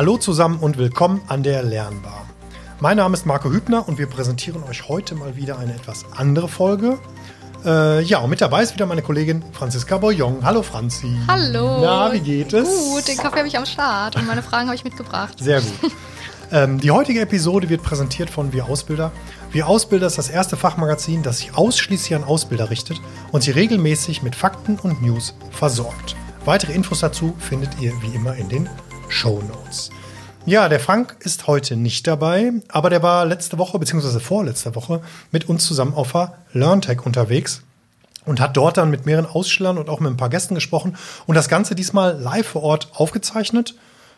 Hallo zusammen und willkommen an der Lernbar. Mein Name ist Marco Hübner und wir präsentieren euch heute mal wieder eine etwas andere Folge. Äh, ja, und mit dabei ist wieder meine Kollegin Franziska Boyong. Hallo Franzi. Hallo. Na, wie geht es? Gut, den Kaffee habe ich am Start und meine Fragen habe ich mitgebracht. Sehr gut. ähm, die heutige Episode wird präsentiert von Wir Ausbilder. Wir Ausbilder ist das erste Fachmagazin, das sich ausschließlich an Ausbilder richtet und sie regelmäßig mit Fakten und News versorgt. Weitere Infos dazu findet ihr wie immer in den Show Notes. Ja, der Frank ist heute nicht dabei, aber der war letzte Woche bzw. vorletzte Woche mit uns zusammen auf der LearnTech unterwegs und hat dort dann mit mehreren Ausstellern und auch mit ein paar Gästen gesprochen und das Ganze diesmal live vor Ort aufgezeichnet.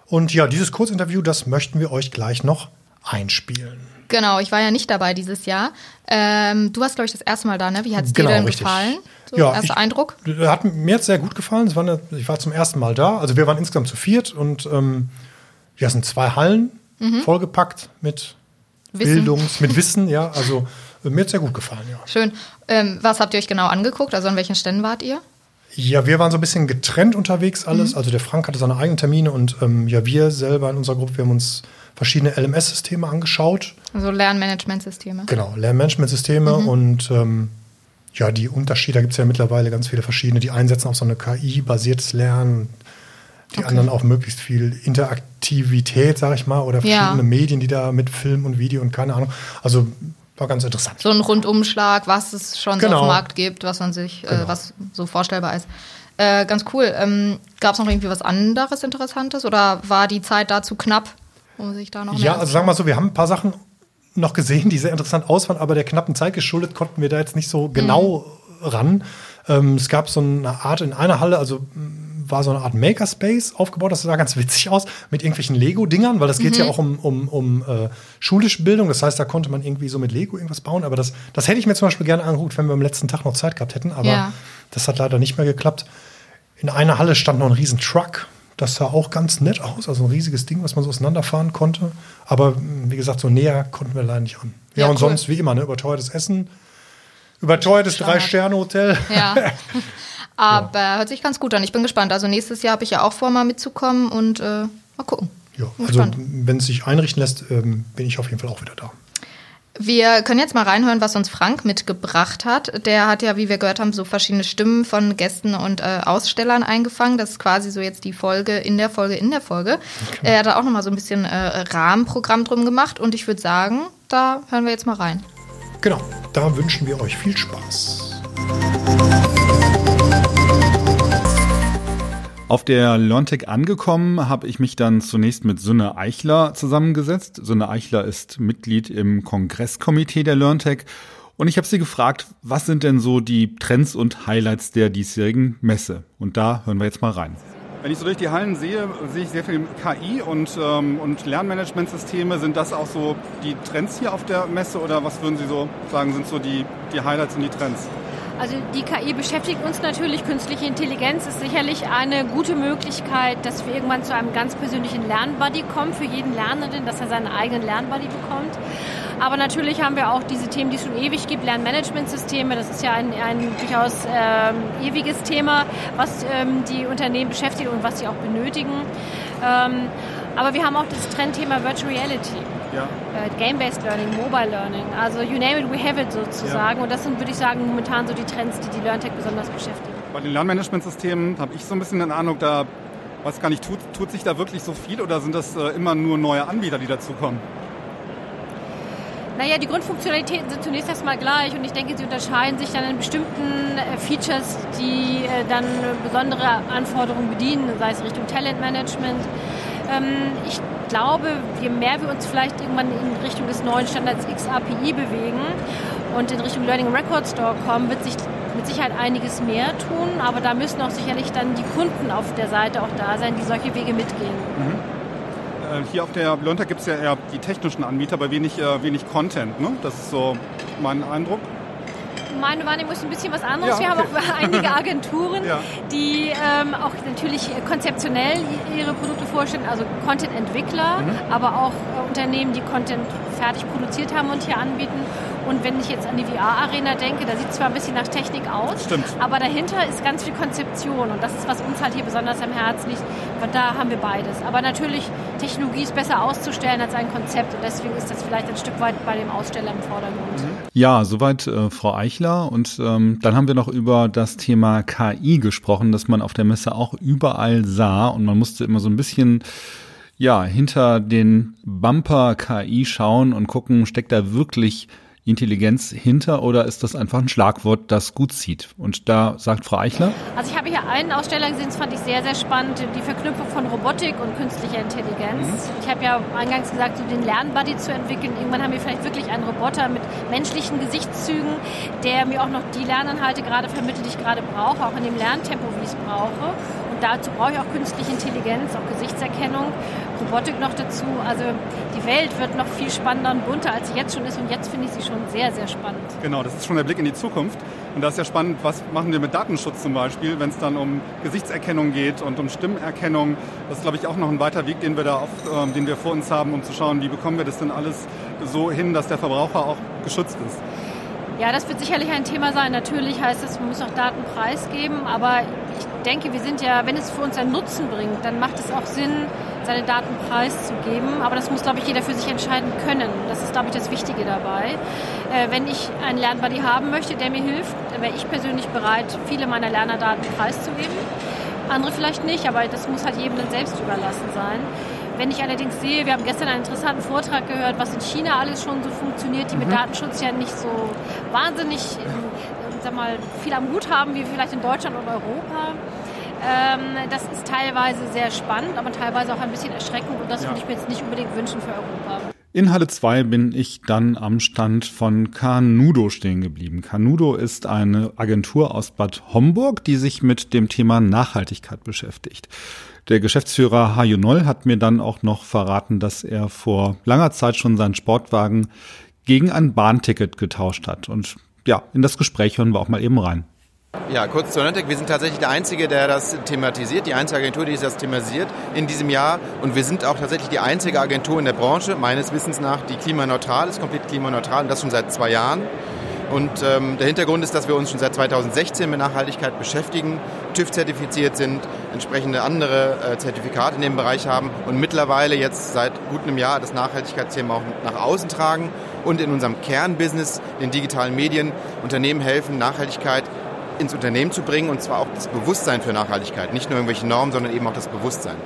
Und ja, dieses Kurzinterview, das möchten wir euch gleich noch einspielen. Genau, ich war ja nicht dabei dieses Jahr. Ähm, du warst, glaube ich, das erste Mal da, ne? Wie hat es genau, dir denn richtig. gefallen? So, ja, erster ich, Eindruck? Hat mir jetzt sehr gut gefallen. Es war eine, ich war zum ersten Mal da. Also wir waren insgesamt zu viert und ähm, ja, es sind zwei Hallen mhm. vollgepackt mit Wissen. Bildungs, mit Wissen, ja. Also mir hat sehr gut gefallen, ja. Schön. Ähm, was habt ihr euch genau angeguckt? Also an welchen Ständen wart ihr? Ja, wir waren so ein bisschen getrennt unterwegs alles. Mhm. Also der Frank hatte seine eigenen Termine und ähm, ja, wir selber in unserer Gruppe, wir haben uns verschiedene LMS-Systeme angeschaut. Also Lernmanagementsysteme. Genau, Lernmanagementsysteme mhm. und ähm, ja, die Unterschiede, da gibt es ja mittlerweile ganz viele verschiedene, die einsetzen auf so eine KI-basiertes Lernen, die okay. anderen auch möglichst viel Interaktivität, sag ich mal, oder verschiedene ja. Medien, die da mit Film und Video und keine Ahnung. Also war ganz interessant. So ein Rundumschlag, was es schon genau. so auf dem Markt gibt, was man sich, äh, genau. äh, was so vorstellbar ist. Äh, ganz cool. Ähm, Gab es noch irgendwie was anderes Interessantes oder war die Zeit dazu knapp, um sich da noch Ja, also sagen wir mal so, wir haben ein paar Sachen noch gesehen, die sehr interessant ausfallen, aber der knappen Zeit geschuldet konnten wir da jetzt nicht so genau mhm. ran. Ähm, es gab so eine Art in einer Halle, also war so eine Art Makerspace aufgebaut. Das sah ganz witzig aus mit irgendwelchen Lego-Dingern, weil das geht mhm. ja auch um, um, um äh, schulische Bildung. Das heißt, da konnte man irgendwie so mit Lego irgendwas bauen. Aber das, das hätte ich mir zum Beispiel gerne angeguckt, wenn wir am letzten Tag noch Zeit gehabt hätten. Aber ja. das hat leider nicht mehr geklappt. In einer Halle stand noch ein riesen Truck. Das sah auch ganz nett aus, also ein riesiges Ding, was man so auseinanderfahren konnte. Aber wie gesagt, so näher konnten wir leider nicht an. Ja, ja und cool. sonst wie immer, ne, überteuertes Essen, überteuertes Drei-Sterne-Hotel. Ja. Aber ja. hört sich ganz gut an. Ich bin gespannt. Also nächstes Jahr habe ich ja auch vor, mal mitzukommen und äh, mal gucken. Ja, also wenn es sich einrichten lässt, ähm, bin ich auf jeden Fall auch wieder da. Wir können jetzt mal reinhören, was uns Frank mitgebracht hat. Der hat ja, wie wir gehört haben, so verschiedene Stimmen von Gästen und äh, Ausstellern eingefangen. Das ist quasi so jetzt die Folge in der Folge in der Folge. Okay. Er hat da auch noch mal so ein bisschen äh, Rahmenprogramm drum gemacht und ich würde sagen, da hören wir jetzt mal rein. Genau, da wünschen wir euch viel Spaß. Auf der Learntech angekommen, habe ich mich dann zunächst mit Sunne Eichler zusammengesetzt. Sunne Eichler ist Mitglied im Kongresskomitee der Learntech und ich habe sie gefragt, was sind denn so die Trends und Highlights der diesjährigen Messe? Und da hören wir jetzt mal rein. Wenn ich so durch die Hallen sehe, sehe ich sehr viel KI und, ähm, und Lernmanagementsysteme. Sind das auch so die Trends hier auf der Messe oder was würden Sie so sagen, sind so die, die Highlights und die Trends? Also die KI beschäftigt uns natürlich. Künstliche Intelligenz ist sicherlich eine gute Möglichkeit, dass wir irgendwann zu einem ganz persönlichen Lernbuddy kommen für jeden Lernenden, dass er seinen eigenen Lernbuddy bekommt. Aber natürlich haben wir auch diese Themen, die es schon ewig gibt, Lernmanagementsysteme. Das ist ja ein, ein durchaus ähm, ewiges Thema, was ähm, die Unternehmen beschäftigt und was sie auch benötigen. Ähm, aber wir haben auch das Trendthema Virtual Reality. Ja. Äh, Game-Based Learning, Mobile Learning. Also you name it, we have it sozusagen. Ja. Und das sind, würde ich sagen, momentan so die Trends, die die LearnTech besonders beschäftigen. Bei den Lernmanagementsystemen habe ich so ein bisschen den Eindruck, da weiß gar nicht, tut, tut sich da wirklich so viel oder sind das äh, immer nur neue Anbieter, die dazukommen? Naja, die Grundfunktionalitäten sind zunächst erstmal gleich und ich denke, sie unterscheiden sich dann in bestimmten äh, Features, die äh, dann besondere Anforderungen bedienen, sei es Richtung Talentmanagement. Ähm, ich glaube, je mehr wir uns vielleicht irgendwann in Richtung des neuen Standards XAPI bewegen und in Richtung Learning Record Store kommen, wird sich mit Sicherheit einiges mehr tun, aber da müssen auch sicherlich dann die Kunden auf der Seite auch da sein, die solche Wege mitgehen. Mhm. Äh, hier auf der Blunter gibt es ja eher die technischen Anbieter, aber wenig, äh, wenig Content. Ne? Das ist so mein Eindruck meine Wahrnehmung ist ein bisschen was anderes. Ja, okay. Wir haben auch einige Agenturen, ja. die ähm, auch natürlich konzeptionell ihre Produkte vorstellen, also Content-Entwickler, mhm. aber auch äh, Unternehmen, die Content fertig produziert haben und hier anbieten. Und wenn ich jetzt an die VR-Arena denke, da sieht es zwar ein bisschen nach Technik aus, Stimmt. aber dahinter ist ganz viel Konzeption und das ist, was uns halt hier besonders am Herzen liegt. Von da haben wir beides. Aber natürlich, Technologie ist besser auszustellen als ein Konzept und deswegen ist das vielleicht ein Stück weit bei dem Aussteller im Vordergrund. Ja, soweit äh, Frau Eichler. Und ähm, dann haben wir noch über das Thema KI gesprochen, das man auf der Messe auch überall sah. Und man musste immer so ein bisschen ja hinter den Bumper KI schauen und gucken, steckt da wirklich Intelligenz hinter oder ist das einfach ein Schlagwort, das gut zieht? Und da sagt Frau Eichler. Also ich habe hier einen Aussteller gesehen, das fand ich sehr, sehr spannend, die Verknüpfung von Robotik und künstlicher Intelligenz. Ich habe ja eingangs gesagt, so den Lernbuddy zu entwickeln. Irgendwann haben wir vielleicht wirklich einen Roboter mit menschlichen Gesichtszügen, der mir auch noch die Lerninhalte gerade vermittelt, die ich gerade brauche, auch in dem Lerntempo, wie ich es brauche. Und dazu brauche ich auch künstliche Intelligenz, auch Gesichtserkennung, Robotik noch dazu. Also die Welt wird noch viel spannender und bunter, als sie jetzt schon ist. Und jetzt finde ich sie schon sehr, sehr spannend. Genau, das ist schon der Blick in die Zukunft. Und da ist ja spannend, was machen wir mit Datenschutz zum Beispiel, wenn es dann um Gesichtserkennung geht und um Stimmerkennung. Das ist, glaube ich, auch noch ein weiter Weg, den wir da auf, ähm, den wir vor uns haben, um zu schauen, wie bekommen wir das denn alles so hin, dass der Verbraucher auch geschützt ist. Ja, das wird sicherlich ein Thema sein. Natürlich heißt es, man muss auch Daten preisgeben, aber ich denke, wir sind ja, wenn es für uns einen Nutzen bringt, dann macht es auch Sinn, seine Daten preiszugeben. Aber das muss, glaube ich, jeder für sich entscheiden können. Das ist, glaube ich, das Wichtige dabei. Äh, wenn ich einen Lernbuddy haben möchte, der mir hilft, dann wäre ich persönlich bereit, viele meiner Lernerdaten preiszugeben. Andere vielleicht nicht, aber das muss halt jedem dann selbst überlassen sein. Wenn ich allerdings sehe, wir haben gestern einen interessanten Vortrag gehört, was in China alles schon so funktioniert, die mit Datenschutz ja nicht so wahnsinnig äh, sag mal, viel am Hut haben, wie vielleicht in Deutschland und Europa. Ähm, das ist teilweise sehr spannend, aber teilweise auch ein bisschen erschreckend und das Ja. würde ich mir jetzt nicht unbedingt wünschen für Europa. In Halle 2 bin ich dann am Stand von Canudo stehen geblieben. Canudo ist eine Agentur aus Bad Homburg, die sich mit dem Thema Nachhaltigkeit beschäftigt. Der Geschäftsführer Hajo Noll hat mir dann auch noch verraten, dass er vor langer Zeit schon seinen Sportwagen gegen ein Bahnticket getauscht hat. Und ja, in das Gespräch hören wir auch mal eben rein. Ja, kurz zu Leontech. Wir sind tatsächlich der Einzige, der das thematisiert, die einzige Agentur, die das thematisiert in diesem Jahr. Und wir sind auch tatsächlich die einzige Agentur in der Branche, meines Wissens nach, die klimaneutral ist, komplett klimaneutral und das schon seit zwei Jahren. Und ähm, der Hintergrund ist, dass wir uns schon seit 2016 mit Nachhaltigkeit beschäftigen, TÜV-zertifiziert sind, entsprechende andere äh, Zertifikate in dem Bereich haben und mittlerweile jetzt seit gut einem Jahr das Nachhaltigkeitsthema auch nach außen tragen und in unserem Kernbusiness, den digitalen Medien, Unternehmen helfen, Nachhaltigkeit ins Unternehmen zu bringen und zwar auch das Bewusstsein für Nachhaltigkeit. Nicht nur irgendwelche Normen, sondern eben auch das Bewusstsein.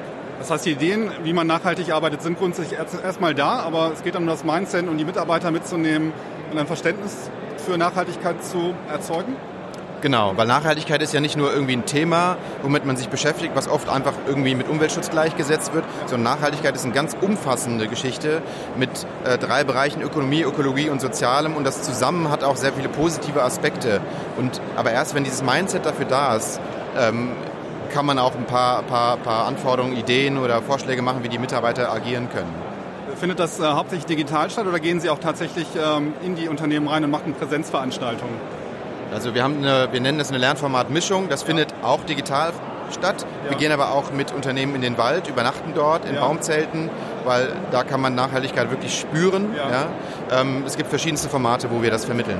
Das heißt, die Ideen, wie man nachhaltig arbeitet, sind grundsätzlich erst- erstmal da, aber es geht um das Mindset und die Mitarbeiter mitzunehmen und ein Verständnis für Nachhaltigkeit zu erzeugen. Genau, weil Nachhaltigkeit ist ja nicht nur irgendwie ein Thema, womit man sich beschäftigt, was oft einfach irgendwie mit Umweltschutz gleichgesetzt wird, sondern Nachhaltigkeit ist eine ganz umfassende Geschichte mit äh, drei Bereichen Ökonomie, Ökologie und Sozialem und das zusammen hat auch sehr viele positive Aspekte. Und aber erst wenn dieses Mindset dafür da ist, ähm, kann man auch ein paar, paar, paar Anforderungen, Ideen oder Vorschläge machen, wie die Mitarbeiter agieren können. Findet das äh, hauptsächlich digital statt oder gehen Sie auch tatsächlich ähm, in die Unternehmen rein und machen Präsenzveranstaltungen? Also wir haben eine, wir nennen das eine Lernformatmischung. Das findet auch digital statt. Ja. Wir gehen aber auch mit Unternehmen in den Wald, übernachten dort in Ja. Baumzelten, weil da kann man Nachhaltigkeit wirklich spüren. Ja. Ja. Ähm, es gibt verschiedenste Formate, wo wir das vermitteln.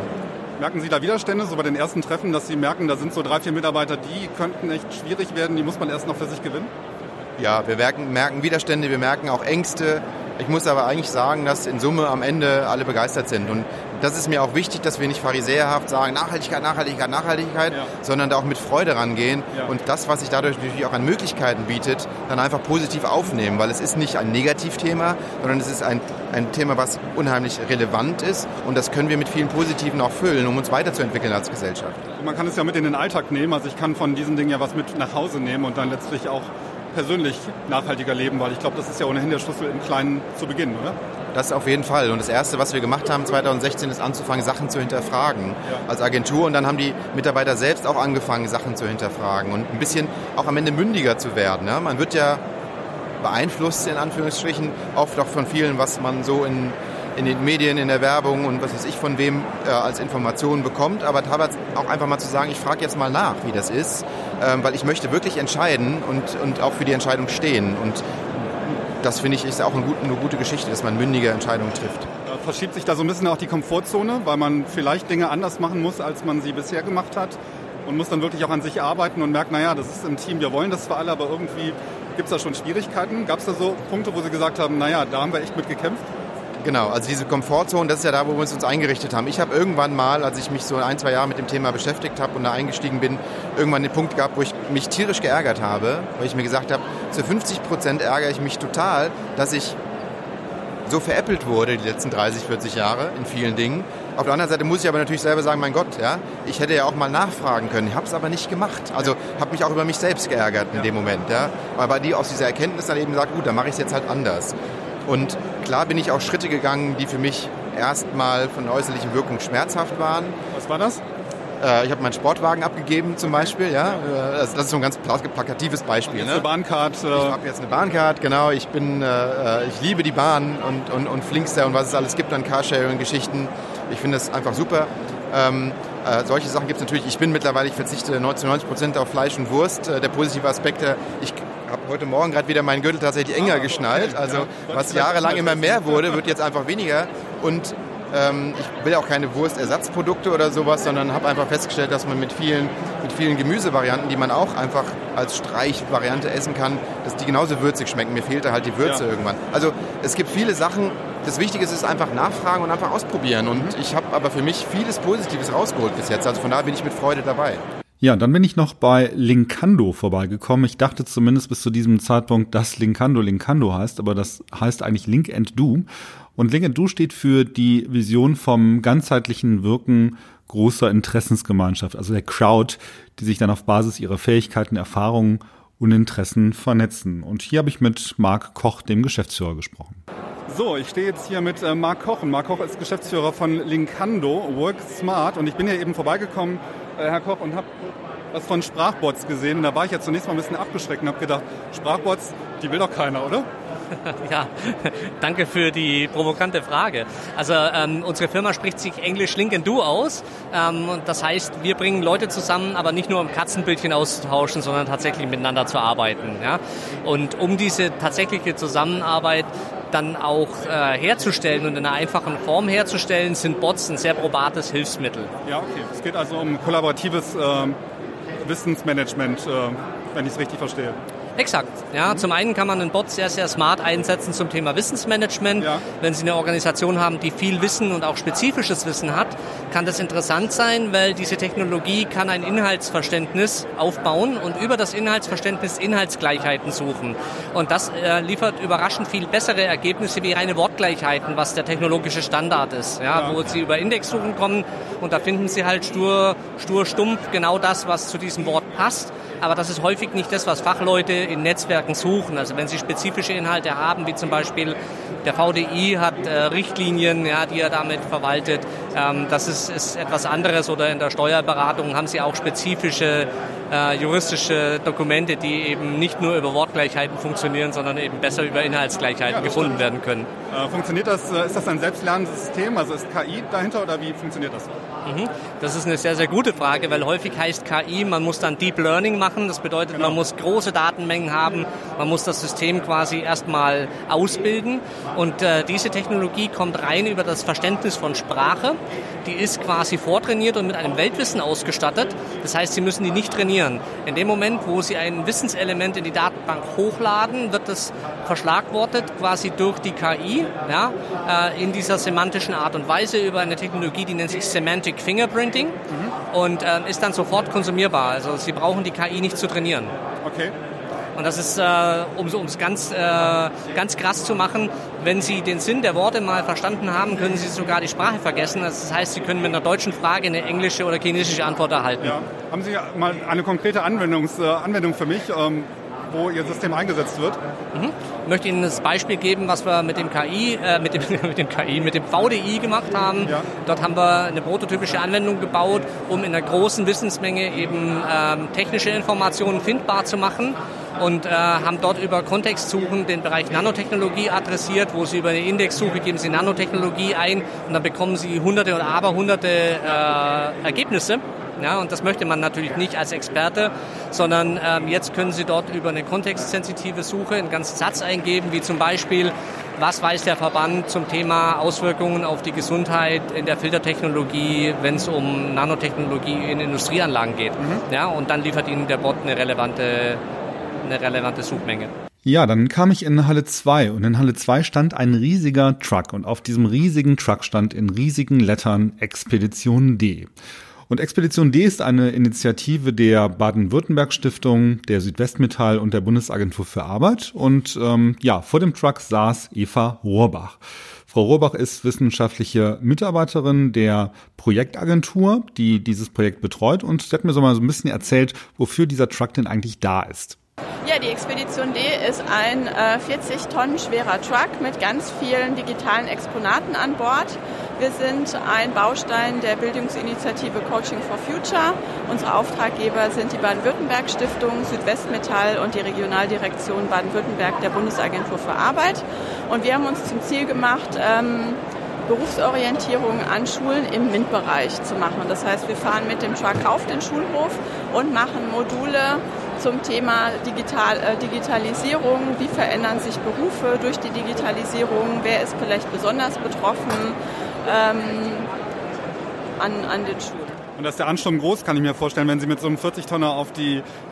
Merken Sie da Widerstände, so bei den ersten Treffen, dass Sie merken, da sind so drei, vier Mitarbeiter, die könnten echt schwierig werden, die muss man erst noch für sich gewinnen? Ja, wir merken, merken Widerstände, wir merken auch Ängste. Ich muss aber eigentlich sagen, dass in Summe am Ende alle begeistert sind. Und das ist mir auch wichtig, dass wir nicht pharisäerhaft sagen, Nachhaltigkeit, Nachhaltigkeit, Nachhaltigkeit, Ja. sondern da auch mit Freude rangehen Ja. und das, was sich dadurch natürlich auch an Möglichkeiten bietet, dann einfach positiv aufnehmen. Weil es ist nicht ein Negativthema, sondern es ist ein, ein Thema, was unheimlich relevant ist. Und das können wir mit vielen Positiven auch füllen, um uns weiterzuentwickeln als Gesellschaft. Man kann es ja mit in den Alltag nehmen, also ich kann von diesen Dingen ja was mit nach Hause nehmen und dann letztlich auch persönlich nachhaltiger leben, weil ich glaube, das ist ja ohnehin der Schlüssel im Kleinen zu beginnen, oder? Das auf jeden Fall. Und das Erste, was wir gemacht haben 2016, ist anzufangen, Sachen zu hinterfragen als Agentur. Und dann haben die Mitarbeiter selbst auch angefangen, Sachen zu hinterfragen und ein bisschen auch am Ende mündiger zu werden. Ja? Man wird ja beeinflusst, in Anführungsstrichen, oft auch von vielen, was man so in, in den Medien, in der Werbung und was weiß ich von wem äh, als Informationen bekommt. Aber teilweise auch einfach mal zu sagen, ich frage jetzt mal nach, wie das ist, ähm, weil ich möchte wirklich entscheiden und, und auch für die Entscheidung stehen. Und das finde ich ist auch eine gute, eine gute Geschichte, dass man mündige Entscheidungen trifft. Verschiebt sich da so ein bisschen auch die Komfortzone, weil man vielleicht Dinge anders machen muss, als man sie bisher gemacht hat und muss dann wirklich auch an sich arbeiten und merkt, naja, das ist im Team, wir wollen das zwar alle, aber irgendwie gibt es da schon Schwierigkeiten. Gab es da so Punkte, wo Sie gesagt haben, naja, da haben wir echt mit gekämpft? Genau, also diese Komfortzone, das ist ja da, wo wir uns eingerichtet haben. Ich habe irgendwann mal, als ich mich so ein, zwei Jahre mit dem Thema beschäftigt habe und da eingestiegen bin, irgendwann den Punkt gehabt, wo ich mich tierisch geärgert habe, weil ich mir gesagt habe, zu 50 Prozent ärgere ich mich total, dass ich so veräppelt wurde die letzten 30, 40 Jahre in vielen Dingen. Auf der anderen Seite muss ich aber natürlich selber sagen, mein Gott, ja, ich hätte ja auch mal nachfragen können. Ich habe es aber nicht gemacht. Also habe mich auch über mich selbst geärgert in ja. dem Moment. Ja. Aber die aus dieser Erkenntnis dann eben sagt, gut, dann mache ich es jetzt halt anders. Und klar bin ich auch Schritte gegangen, die für mich erstmal von der äußerlichen Wirkung schmerzhaft waren. Was war das? Äh, ich habe meinen Sportwagen abgegeben zum Beispiel. Ja? Äh, das, ist so ein ganz plakatives Beispiel. Jetzt ne? eine Bahncard. Äh ich habe jetzt eine Bahncard, genau. Ich bin, äh, ich liebe die Bahn und, und, und Flinkster und was es alles gibt an Carsharing-Geschichten. Ich finde das einfach super. Ähm, äh, solche Sachen gibt es natürlich. Ich bin mittlerweile, ich verzichte 90 Prozent auf Fleisch und Wurst. Der positive Aspekt, ich habe heute Morgen gerade wieder meinen Gürtel tatsächlich enger geschnallt. Also was jahrelang immer mehr wurde, wird jetzt einfach weniger. Und ähm, ich will auch keine Wurstersatzprodukte oder sowas, sondern habe einfach festgestellt, dass man mit vielen, mit vielen Gemüsevarianten, die man auch einfach als Streichvariante essen kann, dass die genauso würzig schmecken. Mir fehlte halt die Würze ja. irgendwann. Also es gibt viele Sachen. Das Wichtige ist einfach nachfragen und einfach ausprobieren. Und mhm. ich habe aber für mich vieles Positives rausgeholt bis jetzt. Also von daher bin ich mit Freude dabei. Ja, dann bin ich noch bei Linkando vorbeigekommen. Ich dachte zumindest bis zu diesem Zeitpunkt, dass Linkando Linkando heißt, aber das heißt eigentlich Link and Do. Und Link and Do steht für die Vision vom ganzheitlichen Wirken großer Interessensgemeinschaft, also der Crowd, die sich dann auf Basis ihrer Fähigkeiten, Erfahrungen und Interessen vernetzen. Und hier habe ich mit Marc Koch, dem Geschäftsführer, gesprochen. So, ich stehe jetzt hier mit äh, Marc Koch. Und Marc Koch ist Geschäftsführer von Linkando, Work Smart. Und ich bin hier eben vorbeigekommen Herr Koch, und habe was von Sprachbots gesehen. Da war ich ja zunächst mal ein bisschen abgeschreckt und habe gedacht, Sprachbots, die will doch keiner, oder? Ja, danke für die provokante Frage. Also ähm, unsere Firma spricht sich Englisch Link and Do aus. Ähm, das heißt, wir bringen Leute zusammen, aber nicht nur um Katzenbildchen auszutauschen, sondern tatsächlich miteinander zu arbeiten. Ja? Und um diese tatsächliche Zusammenarbeit dann auch äh, herzustellen und in einer einfachen Form herzustellen, sind Bots ein sehr probates Hilfsmittel. Ja, okay. Es geht also um kollaboratives äh, Wissensmanagement, wenn ich es richtig verstehe. Exakt. Ja, mhm. zum einen kann man einen Bot sehr, sehr smart einsetzen zum Thema Wissensmanagement. Ja. Wenn Sie eine Organisation haben, die viel Wissen und auch spezifisches Wissen hat, kann das interessant sein, weil diese Technologie kann ein Inhaltsverständnis aufbauen und über das Inhaltsverständnis Inhaltsgleichheiten suchen. Und das äh, liefert überraschend viel bessere Ergebnisse wie reine Wortgleichheiten, was der technologische Standard ist. Ja, ja. Wo Sie über Indexsuchen kommen und da finden Sie halt stur, stur, stumpf genau das, was zu diesem Wort passt aber das ist häufig nicht das, was Fachleute in Netzwerken suchen. Also wenn sie spezifische Inhalte haben, wie zum Beispiel der VDI hat äh, Richtlinien, ja, die er damit verwaltet, ähm, das ist, ist etwas anderes. Oder in der Steuerberatung haben sie auch spezifische äh, juristische Dokumente, die eben nicht nur über Wortgleichheiten funktionieren, sondern eben besser über Inhaltsgleichheiten ja, gefunden stimmt. werden können. Äh, funktioniert das, äh, ist das ein selbstlernendes System? Also ist KI dahinter oder wie funktioniert das? Mhm. Das ist eine sehr, sehr gute Frage, weil häufig heißt KI, man muss dann Deep Learning machen. Das bedeutet, genau. man muss große Datenmengen haben, man muss das System quasi erstmal ausbilden. Und äh, diese Technologie kommt rein über das Verständnis von Sprache. Die ist quasi vortrainiert und mit einem Weltwissen ausgestattet. Das heißt, Sie müssen die nicht trainieren. In dem Moment, wo Sie ein Wissenselement in die Datenbank hochladen, wird das verschlagwortet quasi durch die KI ja, äh, in dieser semantischen Art und Weise über eine Technologie, die nennt sich Semantic Fingerprinting mhm. und äh, ist dann sofort konsumierbar. Also Sie brauchen die KI nicht zu trainieren. Okay. Und das ist, äh, um es ganz, äh, ganz krass zu machen, wenn Sie den Sinn der Worte mal verstanden haben, können Sie sogar die Sprache vergessen. Das heißt, Sie können mit einer deutschen Frage eine englische oder chinesische Antwort erhalten. Ja. Haben Sie mal eine konkrete Anwendungs, äh, Anwendung für mich? Ähm wo Ihr System eingesetzt wird? Mhm. Ich möchte Ihnen das Beispiel geben, was wir mit dem KI, äh, mit, dem, mit dem KI, mit dem VDI gemacht haben. Ja. Dort haben wir eine prototypische Anwendung gebaut, um in einer großen Wissensmenge eben ähm, technische Informationen findbar zu machen und äh, haben dort über Kontextsuchen den Bereich Nanotechnologie adressiert, wo Sie über eine Indexsuche geben Sie Nanotechnologie ein und dann bekommen Sie hunderte oder aber hunderte äh, Ergebnisse. Ja, und das möchte man natürlich nicht als Experte. sondern ähm, jetzt können Sie dort über eine kontextsensitive Suche einen ganzen Satz eingeben, wie zum Beispiel, was weiß der Verband zum Thema Auswirkungen auf die Gesundheit in der Filtertechnologie, wenn es um Nanotechnologie in Industrieanlagen geht. Mhm. Ja, und dann liefert Ihnen der Bot eine relevante, eine relevante Suchmenge. Ja, dann kam ich in Halle 2 und in Halle 2 stand ein riesiger Truck und auf diesem riesigen Truck stand in riesigen Lettern Expedition D. Und Expedition D ist eine Initiative der Baden-Württemberg-Stiftung, der Südwestmetall und der Bundesagentur für Arbeit. Und ähm, ja, vor dem Truck saß Eva Rohrbach. Frau Rohrbach ist wissenschaftliche Mitarbeiterin der Projektagentur, die dieses Projekt betreut. Und sie hat mir so mal so ein bisschen erzählt, wofür dieser Truck denn eigentlich da ist. Ja, die Expedition D ist ein äh, 40 Tonnen schwerer Truck mit ganz vielen digitalen Exponaten an Bord. Wir sind ein Baustein der Bildungsinitiative Coaching for Future. Unsere Auftraggeber sind die Baden-Württemberg-Stiftung, Südwestmetall und die Regionaldirektion Baden-Württemberg der Bundesagentur für Arbeit. Und wir haben uns zum Ziel gemacht, ähm, Berufsorientierung an Schulen im MINT-Bereich zu machen. Das heißt, wir fahren mit dem Truck auf den Schulhof und machen Module zum Thema Digital, äh, Digitalisierung. Wie verändern sich Berufe durch die Digitalisierung? Wer ist vielleicht besonders betroffen? ähm, an, an den Schulen. Und da ist der Ansturm groß, kann ich mir vorstellen, wenn Sie mit so einem 40-Tonner auf,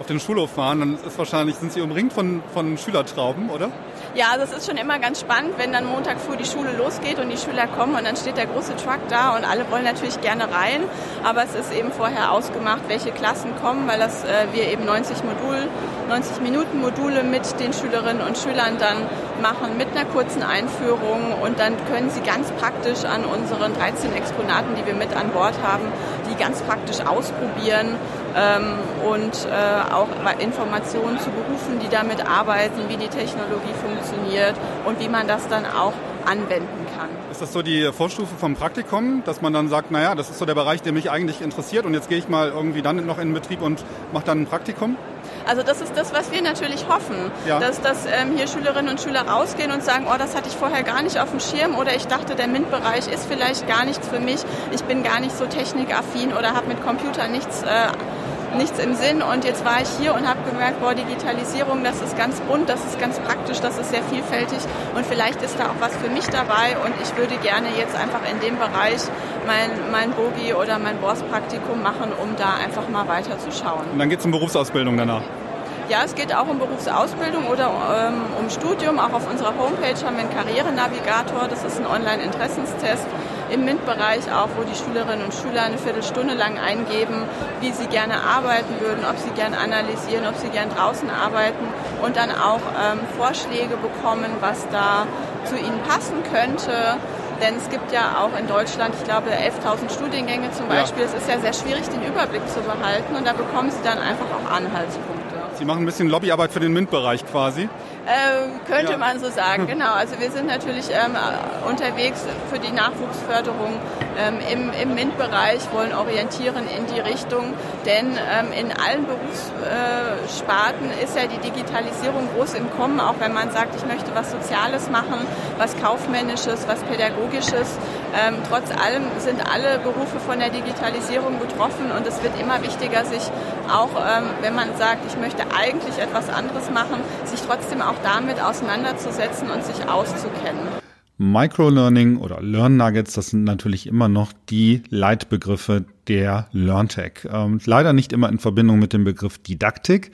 auf den Schulhof fahren, dann ist wahrscheinlich, sind Sie umringt von, von Schülertrauben, oder? Ja, also es ist schon immer ganz spannend, wenn dann Montag früh die Schule losgeht und die Schüler kommen und dann steht der große Truck da und alle wollen natürlich gerne rein. Aber es ist eben vorher ausgemacht, welche Klassen kommen, weil das, äh, wir eben 90 Modul, 90 Minuten Module mit den Schülerinnen und Schülern dann machen mit einer kurzen Einführung und dann können sie ganz praktisch an unseren 13 Exponaten, die wir mit an Bord haben, die ganz praktisch ausprobieren und äh, auch Informationen zu Berufen, die damit arbeiten, wie die Technologie funktioniert und wie man das dann auch anwenden kann. Ist das so die Vorstufe vom Praktikum, dass man dann sagt, naja, das ist so der Bereich, der mich eigentlich interessiert und jetzt gehe ich mal irgendwie dann noch in den Betrieb und mache dann ein Praktikum? Also das ist das, was wir natürlich hoffen, ja. dass, dass ähm, hier Schülerinnen und Schüler rausgehen und sagen, oh, das hatte ich vorher gar nicht auf dem Schirm oder ich dachte, der MINT-Bereich ist vielleicht gar nichts für mich, ich bin gar nicht so technikaffin oder habe mit Computer nichts äh, nichts im Sinn. Und jetzt war ich hier und habe gemerkt, boah, Digitalisierung, das ist ganz bunt, das ist ganz praktisch, das ist sehr vielfältig und vielleicht ist da auch was für mich dabei und ich würde gerne jetzt einfach in dem Bereich mein, mein Bogi oder mein Boss-Praktikum machen, um da einfach mal weiter zu schauen. Und dann geht es um Berufsausbildung danach? Ja, es geht auch um Berufsausbildung oder ähm, um Studium. Auch auf unserer Homepage haben wir einen Karrierenavigator. Das ist ein Online-Interessenstest im MINT-Bereich auch, wo die Schülerinnen und Schüler eine Viertelstunde lang eingeben, wie sie gerne arbeiten würden, ob sie gerne analysieren, ob sie gerne draußen arbeiten und dann auch ähm, Vorschläge bekommen, was da zu ihnen passen könnte. Denn es gibt ja auch in Deutschland, ich glaube, 11.000 Studiengänge zum Beispiel. Ja. Es ist ja sehr schwierig, den Überblick zu behalten und da bekommen sie dann einfach auch Anhaltspunkte. Sie machen ein bisschen Lobbyarbeit für den MINT-Bereich quasi. Äh, könnte ja. man so sagen, genau. Also wir sind natürlich ähm, unterwegs für die Nachwuchsförderung ähm, im, im MINT-Bereich, wollen orientieren in die Richtung, denn ähm, in allen Berufssparten äh, ist ja die Digitalisierung groß im Kommen, auch wenn man sagt, ich möchte was Soziales machen, was Kaufmännisches, was Pädagogisches. Ähm, trotz allem sind alle Berufe von der Digitalisierung betroffen und es wird immer wichtiger, sich auch, ähm, wenn man sagt, ich möchte eigentlich etwas anderes machen, sich trotzdem auch damit auseinanderzusetzen und sich auszukennen. Microlearning oder Learn Nuggets, das sind natürlich immer noch die Leitbegriffe der LearnTech. Ähm, leider nicht immer in Verbindung mit dem Begriff Didaktik.